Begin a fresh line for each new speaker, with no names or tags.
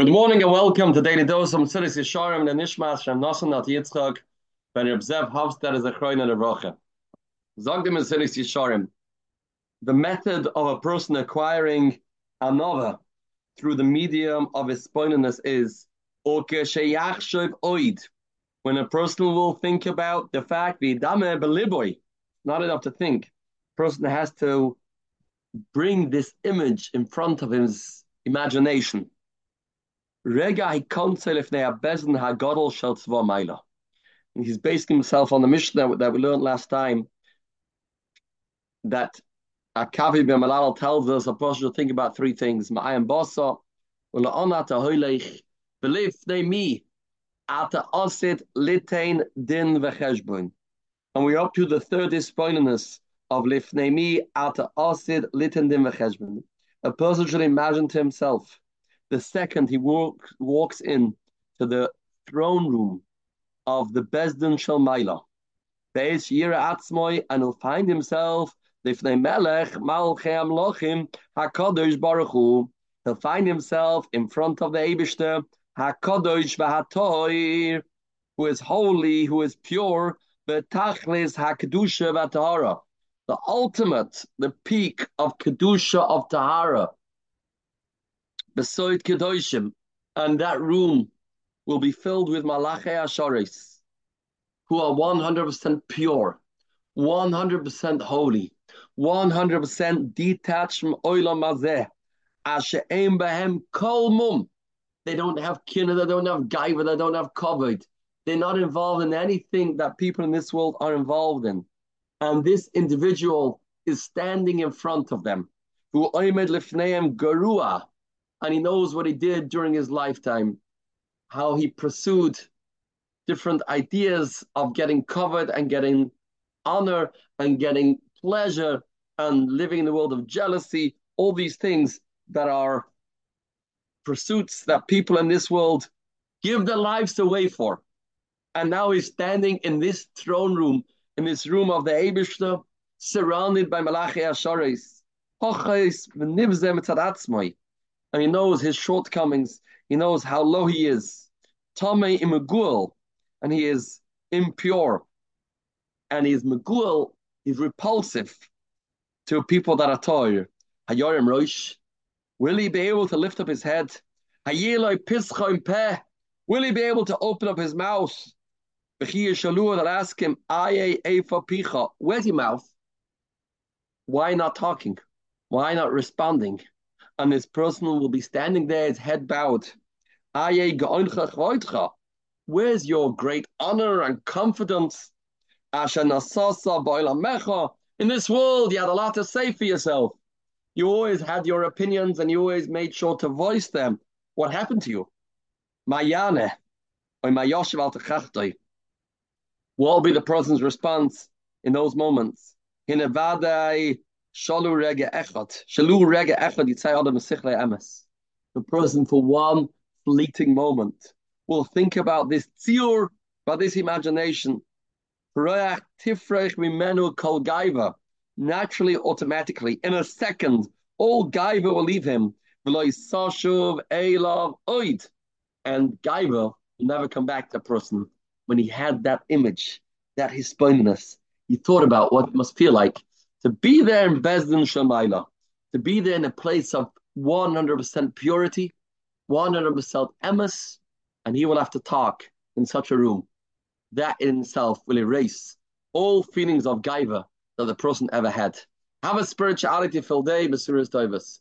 Good morning and welcome to Daily Dose from Mesilas Yesharim and Nishmas Shem Nasan At Yitzchak Ben Reb Zev Hofstad is a Chroin and a Rocha. Zogdim in Mesilas Yesharim. The method of a person acquiring another through the medium of his spoiliness is oid. When a person will think about the fact that not enough to think. Person has to bring this image in front of his imagination. And he's basing himself on the Mishnah that we learned last time that Akavya ben Mahalalel tells us a person should think about three things. Ma'ayim basa, ula'ona tahoylech, belief they me, ata osit litain din v'cheshbon. And we're up to the third disappointedness of lifnei ata osid litain din v'cheshbon. A person should imagine to himself the second he walk, walks in to the throne room of the Besdin Shalmaila, Beis Yira Atzmoy, and he'll find himself Lifnei Melech Malchei Amlochim Hakadosh Baruch Hu. He'll find himself in front of the Eibushter Hakadosh V'Hatoir, who is holy, who is pure, V'Tachlis Hakadusha V'Tahara. The ultimate, the peak of Kedusha of Tahara Besoid Kedoshim, and that room will be filled with Malachei Asharis, who are 100% pure, 100% holy, 100% detached from Oilam Mazeh, Ashe'em Behem Kol Mum. They don't have kinna, they don't have gaiva, they don't have covered. They're not involved in anything that people in this world are involved in. And this individual is standing in front of them. Who Oimed Lifneim Garua, and he knows what he did during his lifetime, how he pursued different ideas of getting covered and getting honor and getting pleasure and living in the world of jealousy, all these things that are pursuits that people in this world give their lives away for. And now he's standing in this throne room, in this room of the Eibishter, surrounded by Malachi Asharis and he knows his shortcomings. He knows how low he is. Tame imagul, and he is impure. And he's magul, he's repulsive to people that are toyer. Hayorim Rosh. Will he be able to lift up his head? Peh. Will he be able to open up his mouth? That ask him, where's your mouth? Why not talking? Why not responding? And this person will be standing there, his head bowed. Where's your great honor and confidence? In this world, you had a lot to say for yourself. You always had your opinions and you always made sure to voice them. What happened to you? Mayane, What will be the person's response in those moments? Shalu rega echad. Shalu rega echad yitzay adam mesichle emes. The person for one fleeting moment will think about this tziur, about this imagination. Naturally, automatically, in a second, all gaiva will leave him. And gaiva will never come back to a person when he had that image, that hisboneness. He thought about what it must feel like to be there in Bezdin Shemaila, to be there in a place of 100% purity, 100% emes, and he will have to talk in such a room. That in itself will erase all feelings of gaiva that the person ever had. Have a spirituality filled day, Mr. Davis.